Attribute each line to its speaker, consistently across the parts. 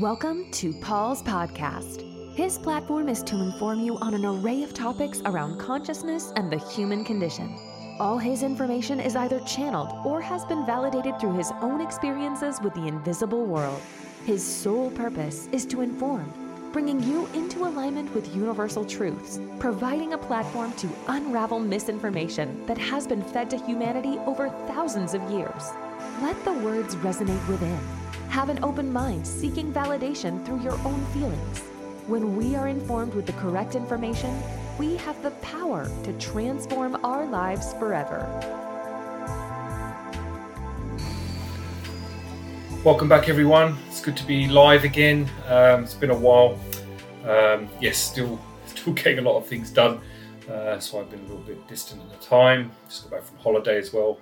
Speaker 1: Welcome to Paul's podcast. His platform is to inform you on an array of topics around consciousness and the human condition. All his information is either channeled or has been validated through his own experiences with the invisible world. His sole purpose is to inform, bringing you into alignment with universal truths, providing a platform to unravel misinformation that has been fed to humanity over thousands of years. Let the words resonate within. Have an open mind seeking validation through your own feelings. When we are informed with the correct information, we have the power to transform our lives forever.
Speaker 2: Welcome back, everyone. It's good to be live again. Um, it's been a while. Um, yes, still, still getting a lot of things done. Uh, so I've been a little bit distant at the time. Just got back from holiday as well.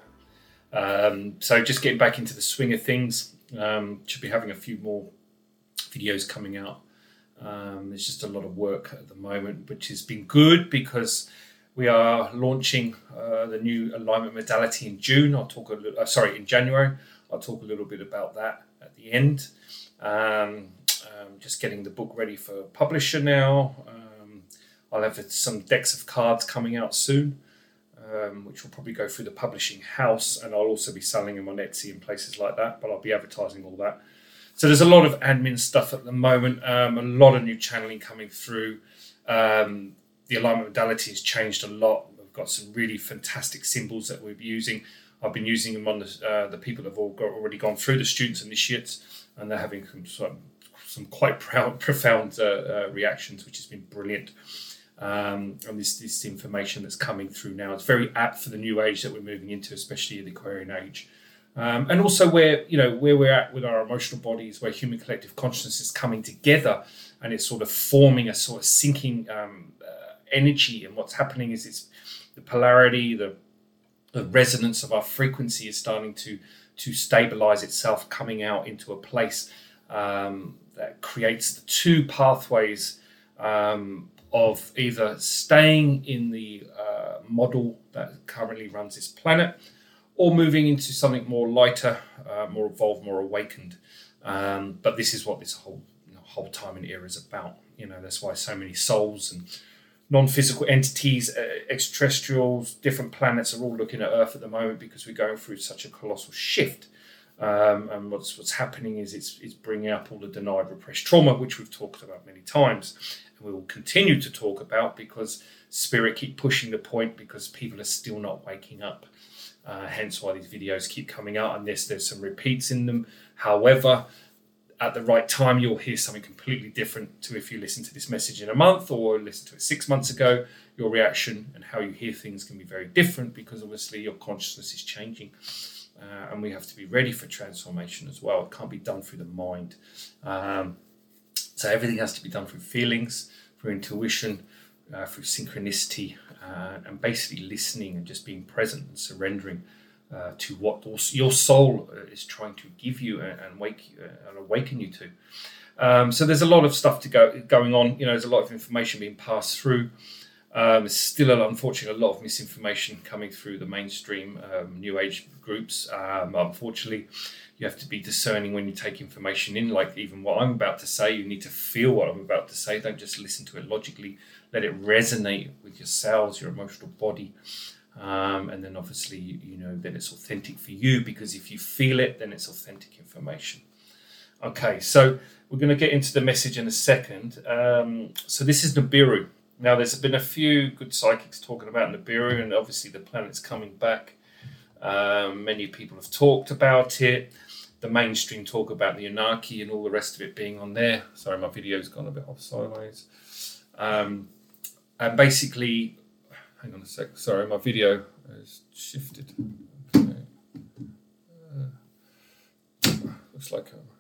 Speaker 2: Um, so just getting back into the swing of things. Um, should be having a few more videos coming out. Um, there's just a lot of work at the moment, which has been good because we are launching uh, the new alignment modality in June. I'll talk a little, uh, sorry, in January. I'll talk a little bit about that at the end. Um, um, just getting the book ready for publisher now. Um, I'll have some decks of cards coming out soon, um, which will probably go through the publishing house, and I'll also be selling them on Etsy and places like that. But I'll be advertising all that. So there's a lot of admin stuff at the moment. Um, a lot of new channeling coming through. Um, the alignment modality has changed a lot. We've got some really fantastic symbols that we're using. I've been using them on the, uh, the people that have all got, already gone through the students initiates, and they're having some some, some quite proud, profound uh, uh, reactions, which has been brilliant. Um, and this this information that's coming through now. It's very apt for the new age that we're moving into, especially the Aquarian age. Um, and also where you know where we're at with our emotional bodies, where human collective consciousness is coming together, and it's sort of forming a sort of sinking um, uh, energy. And what's happening is it's the polarity, the the resonance of our frequency is starting to to stabilize itself, coming out into a place um, that creates the two pathways um, of either staying in the uh, model that currently runs this planet or moving into something more lighter, uh, more evolved, more awakened. Um, but this is what this whole you know, whole time and era is about. You know, that's why so many souls and non-physical entities, uh, extraterrestrials, different planets are all looking at Earth at the moment because we're going through such a colossal shift. Um, and what's what's happening is it's, it's bringing up all the denied, repressed trauma, which we've talked about many times, and we will continue to talk about because spirit keep pushing the point because people are still not waking up. Uh, hence why these videos keep coming out, and unless there's some repeats in them. However, at the right time, you'll hear something completely different to if you listen to this message in a month or listen to it six months ago. Your reaction and how you hear things can be very different because obviously your consciousness is changing. Uh, and we have to be ready for transformation as well. It can't be done through the mind. Um, so everything has to be done through feelings, through intuition, uh, through synchronicity, uh, and basically listening and just being present and surrendering uh, to what your soul uh, is trying to give you and, wake uh, and awaken you to. Um, so there's a lot of stuff to go going on. You know, there's a lot of information being passed through. Um, still, unfortunately, a lot of misinformation coming through the mainstream um, New Age groups. Um, unfortunately, you have to be discerning when you take information in. Like even what I'm about to say, you need to feel what I'm about to say. Don't just listen to it logically. Let it resonate with your cells, your emotional body. Um, and then obviously, you know, then it's authentic for you because if you feel it, then it's authentic information. Okay, so we're going to get into the message in a second. Um, so this is Nibiru. Now, there's been a few good psychics talking about Nibiru, and obviously the planet's coming back. Um, many people have talked about it. The mainstream talk about the Anunnaki and all the rest of it being on there. Sorry, my video's gone a bit off sideways. Um, and basically, hang on a sec. Sorry, my video has shifted. Okay. Uh, looks like a.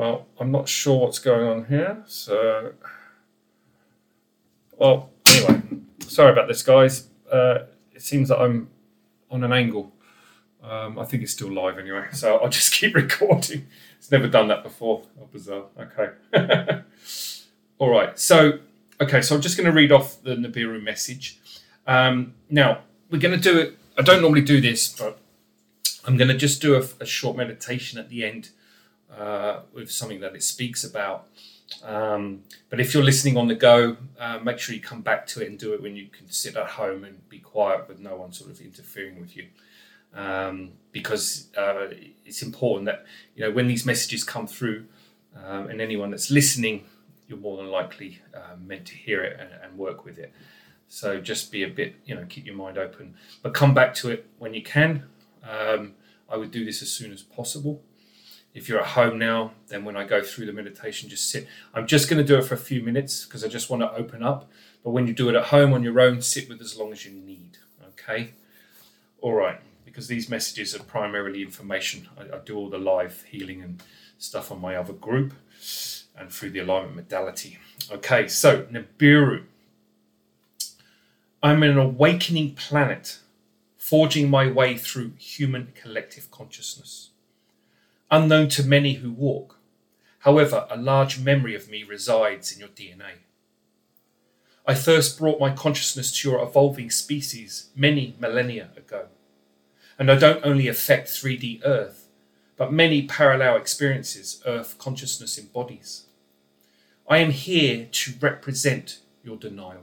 Speaker 2: Well, I'm not sure what's going on here. So, well, anyway, sorry about this, guys. Uh, it seems that I'm on an angle. Um, I think it's still live anyway, so I'll just keep recording. It's never done that before. How bizarre. Okay. All right. So, okay. So I'm just going to read off the Nibiru message. Um, now, we're going to do it. I don't normally do this, but I'm going to just do a, a short meditation at the end uh, with something that it speaks about. Um, but if you're listening on the go, uh, make sure you come back to it and do it when you can sit at home and be quiet with no one sort of interfering with you. Um, because uh, it's important that you know when these messages come through, um, and anyone that's listening, you're more than likely uh, meant to hear it and, and, work with it. So just be a bit, you know, keep your mind open, but come back to it when you can. Um, I would do this as soon as possible. If you're at home now, then when I go through the meditation, just sit. I'm just going to do it for a few minutes because I just want to open up. But when you do it at home on your own, sit with as long as you need. Okay? All right. Because these messages are primarily information. I, I do all the live healing and stuff on my other group and through the alignment modality. Okay, so Nibiru. I'm an awakening planet, forging my way through human collective consciousness. Unknown to many who walk, however, a large memory of me resides in your DNA. I first brought my consciousness to your evolving species many millennia ago. And I don't only affect 3D Earth, but many parallel experiences Earth consciousness embodies. I am here to represent your denial.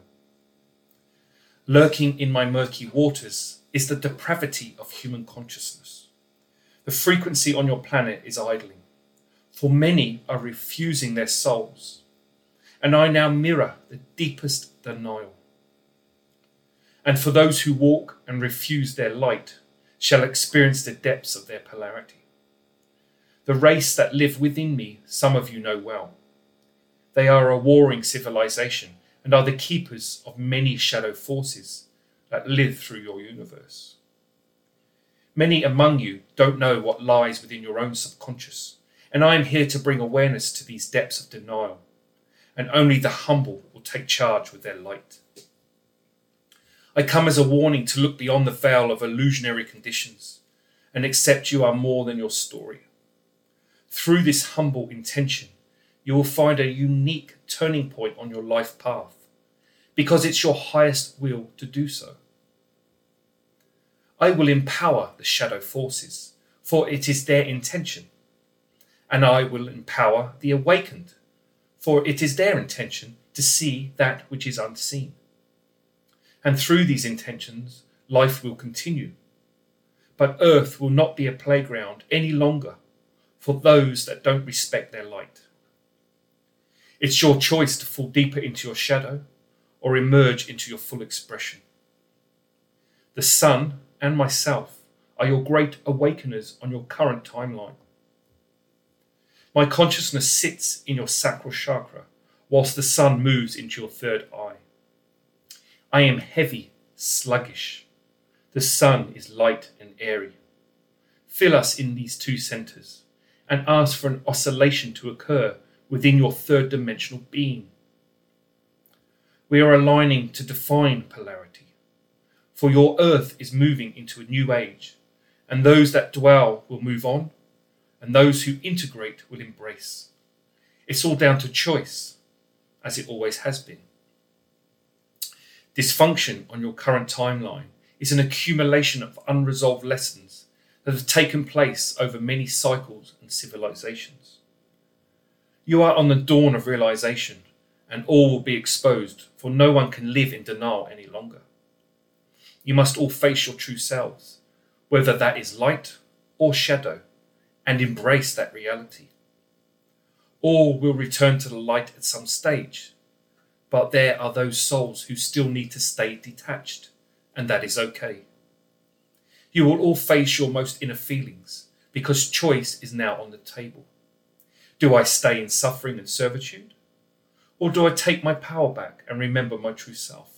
Speaker 2: Lurking in my murky waters is the depravity of human consciousness. The frequency on your planet is idling, for many are refusing their souls, and I now mirror the deepest denial. And for those who walk and refuse their light, shall experience the depths of their polarity. The race that live within me, some of you know well. They are a warring civilization and are the keepers of many shadow forces that live through your universe. Many among you don't know what lies within your own subconscious, and I am here to bring awareness to these depths of denial, and only the humble will take charge with their light. I come as a warning to look beyond the veil of illusionary conditions and accept you are more than your story. Through this humble intention, you will find a unique turning point on your life path because it's your highest will to do so. I will empower the shadow forces, for it is their intention. And I will empower the awakened, for it is their intention to see that which is unseen. And through these intentions, life will continue. But earth will not be a playground any longer for those that don't respect their light. It's your choice to fall deeper into your shadow or emerge into your full expression. The sun and myself are your great awakeners on your current timeline. My consciousness sits in your sacral chakra whilst the sun moves into your third eye. I am heavy, sluggish. The sun is light and airy. Fill us in these two centers and ask for an oscillation to occur within your third dimensional being. We are aligning to define polarity, for your earth is moving into a new age, and those that dwell will move on, and those who integrate will embrace. It's all down to choice, as it always has been. Dysfunction on your current timeline is an accumulation of unresolved lessons that have taken place over many cycles and civilizations. You are on the dawn of realization, and all will be exposed, for no one can live in denial any longer. You must all face your true selves, whether that is light or shadow, and embrace that reality. All will return to the light at some stage, but there are those souls who still need to stay detached, and that is okay. You will all face your most inner feelings because choice is now on the table. Do I stay in suffering and servitude? Or do I take my power back and remember my true self?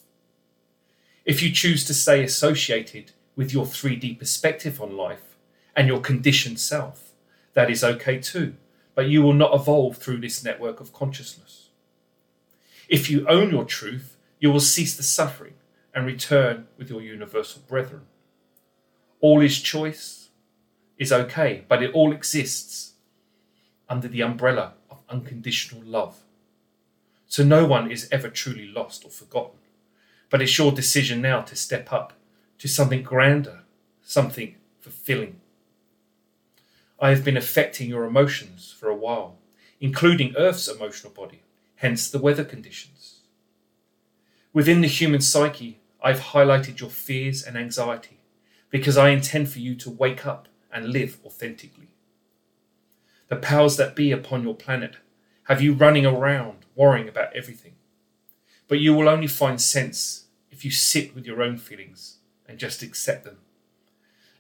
Speaker 2: If you choose to stay associated with your 3D perspective on life and your conditioned self, that is okay too, but you will not evolve through this network of consciousness. If you own your truth, you will cease the suffering and return with your universal brethren. All is choice is okay, but it all exists under the umbrella of unconditional love. So no one is ever truly lost or forgotten. But it's your decision now to step up to something grander, something fulfilling. I have been affecting your emotions for a while, including Earth's emotional body, hence the weather conditions. Within the human psyche, I've highlighted your fears and anxiety because I intend for you to wake up and live authentically. The powers that be upon your planet have you running around worrying about everything. But you will only find sense if you sit with your own feelings and just accept them.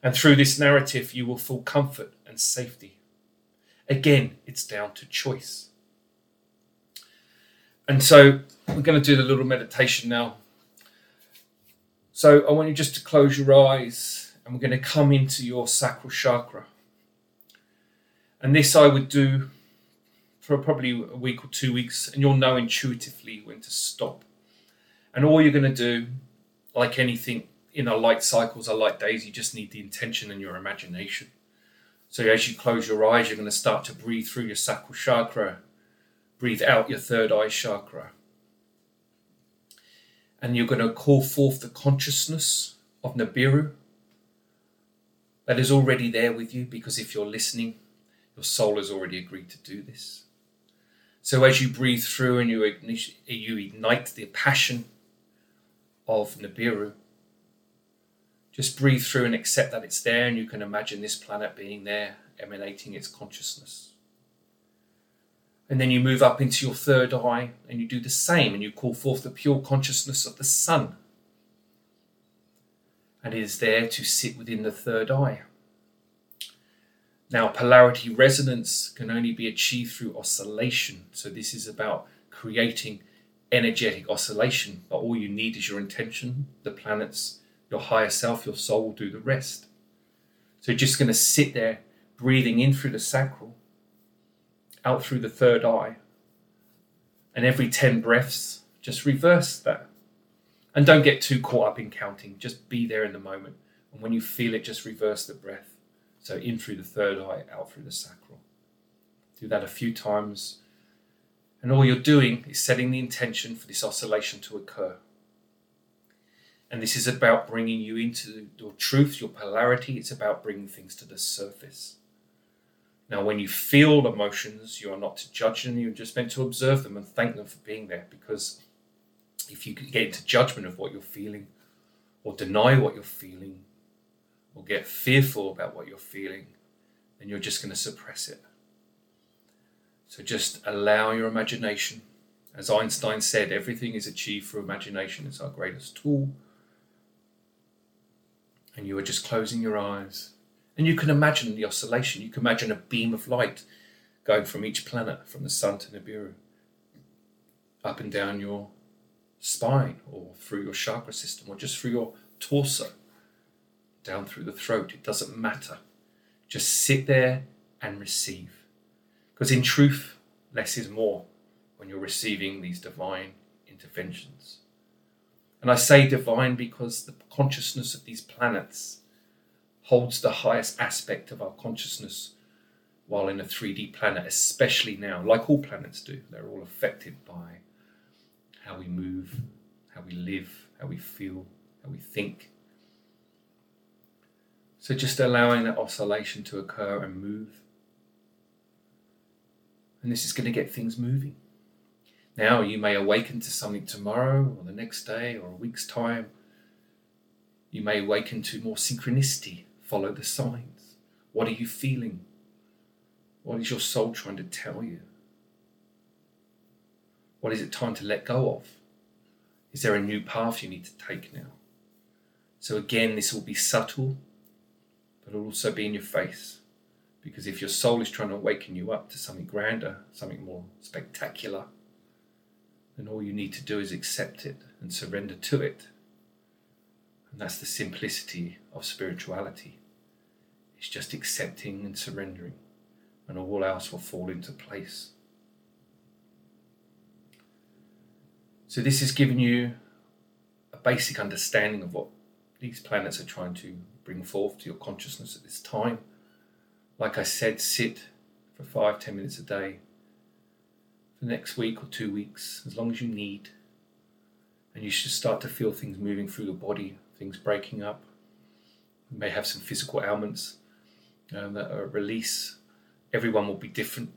Speaker 2: And through this narrative, you will feel comfort and safety. Again, it's down to choice. And so we're going to do the little meditation now. So I want you just to close your eyes and we're going to come into your sacral chakra. And this I would do for probably a week or two weeks, and you'll know intuitively when to stop. And all you're going to do, like anything in our light cycles, our light days, you just need the intention and your imagination. So as you close your eyes, you're going to start to breathe through your sacral chakra, breathe out your third eye chakra. And you're going to call forth the consciousness of Nibiru that is already there with you because if you're listening, your soul has already agreed to do this. So as you breathe through and you ignite, you ignite the passion of Nibiru, just breathe through and accept that it's there, and you can imagine this planet being there, emanating its consciousness. And then you move up into your third eye and you do the same, and you call forth the pure consciousness of the sun. And it is there to sit within the third eye. Now, polarity resonance can only be achieved through oscillation. So, this is about creating energetic oscillation. But all you need is your intention, the planets, your higher self, your soul will do the rest. So, just going to sit there, breathing in through the sacral, out through the third eye. And every 10 breaths, just reverse that. And don't get too caught up in counting. Just be there in the moment. And when you feel it, just reverse the breath. So in through the third eye, out through the sacral. Do that a few times. And all you're doing is setting the intention for this oscillation to occur. And this is about bringing you into your truth, your polarity. It's about bringing things to the surface. Now, when you feel emotions, you are not to judge them, you're just meant to observe them and thank them for being there. Because if you get into judgment of what you're feeling or deny what you're feeling, or get fearful about what you're feeling, then you're just going to suppress it. So just allow your imagination. As Einstein said, everything is achieved through imagination, it's our greatest tool. And you are just closing your eyes. And you can imagine the oscillation. You can imagine a beam of light going from each planet, from the sun to Nibiru, up and down your spine, or through your chakra system, or just through your torso down through the throat. It doesn't matter. Just sit there and receive. Because in truth, less is more when you're receiving these divine interventions. And I say divine because the consciousness of these planets holds the highest aspect of our consciousness while in a 3D planet, especially now, like all planets do. They're all affected by how we move, how we live, how we feel, how we think, so just allowing that oscillation to occur and move. And this is going to get things moving. Now you may awaken to something tomorrow or the next day or a week's time. You may awaken to more synchronicity. Follow the signs. What are you feeling? What is your soul trying to tell you? What is it time to let go of? Is there a new path you need to take now? So, again, this will be subtle it'll also be in your face. Because if your soul is trying to awaken you up to something grander, something more spectacular, then all you need to do is accept it and surrender to it. And that's the simplicity of spirituality. It's just accepting and surrendering, and all else will fall into place. So, this has given you a basic understanding of what these planets are trying to bring forth to your consciousness at this time. Like I said, sit for five, ten minutes a day for the next week or two weeks, as long as you need. And you should start to feel things moving through the body, things breaking up, We may have some physical ailments um, that are release. Everyone will be different.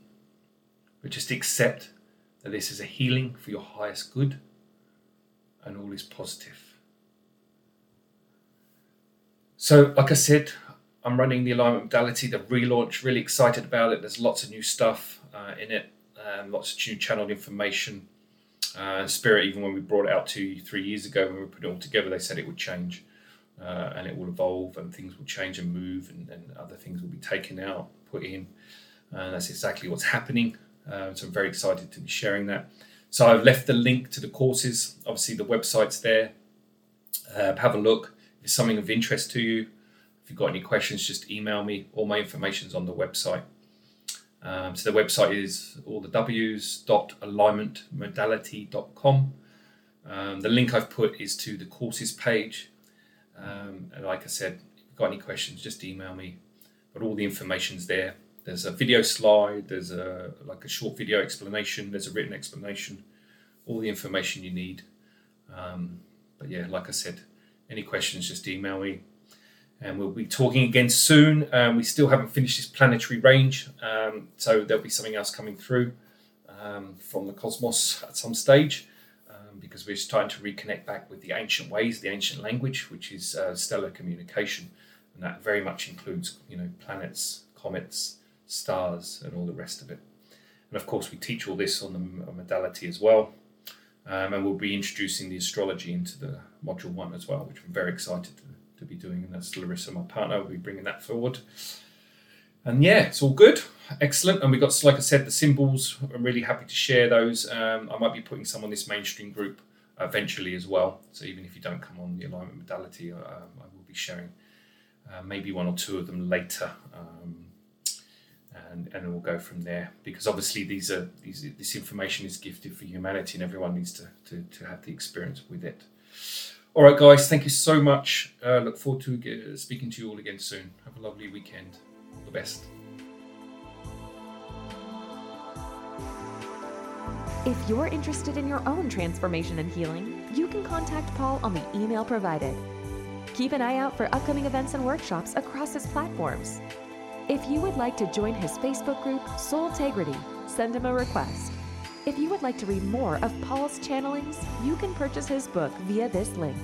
Speaker 2: But just accept that this is a healing for your highest good and all is positive. So, like I said, I'm running the alignment modality, the relaunch, really excited about it. There's lots of new stuff uh, in it, um, lots of new channeled information. Uh, Spirit, even when we brought it out two, three years ago, when we put it all together, they said it would change uh, and it will evolve and things will change and move and, and other things will be taken out, put in. And that's exactly what's happening. Uh, so I'm very excited to be sharing that. So I've left the link to the courses. Obviously, the website's there. Uh, have a look. If something of interest to you, if you've got any questions, just email me. All my information's on the website. Um, so the website is all the W's dot alignmentmodality.com. Um, the link I've put is to the courses page. Um, and like I said, if you've got any questions, just email me. But all the information's there. There's a video slide, there's a like a short video explanation, there's a written explanation, all the information you need. Um, but yeah, like I said, any questions, just email me. And we'll be talking again soon. Um, we still haven't finished this planetary range, um, so there'll be something else coming through um, from the cosmos at some stage um, because we're starting to reconnect back with the ancient ways, the ancient language, which is uh, stellar communication, and that very much includes you know planets, comets, stars, and all the rest of it. And of course, we teach all this on the modality as well. Um, and we'll be introducing the astrology into the module one as well, which I'm very excited to, to be doing. And that's Larissa, my partner, will be bringing that forward. And yeah, it's all good, excellent. And we got, like I said, the symbols. I'm really happy to share those. Um, I might be putting some on this mainstream group eventually as well. So even if you don't come on the alignment modality, uh, I will be sharing uh, maybe one or two of them later. Um, and, and we'll go from there. Because obviously these are these this information is gifted for humanity and everyone needs to, to, to have the experience with it. All right guys thank you so much. Uh, look forward to get, speaking to you all again soon. Have a lovely weekend. All the best.
Speaker 1: If you're interested in your own transformation and healing, you can contact Paul on the email provided. Keep an eye out for upcoming events and workshops across his platforms. If you would like to join his Facebook group, Soul Integrity, send him a request. If you would like to read more of Paul's channelings, you can purchase his book via this link.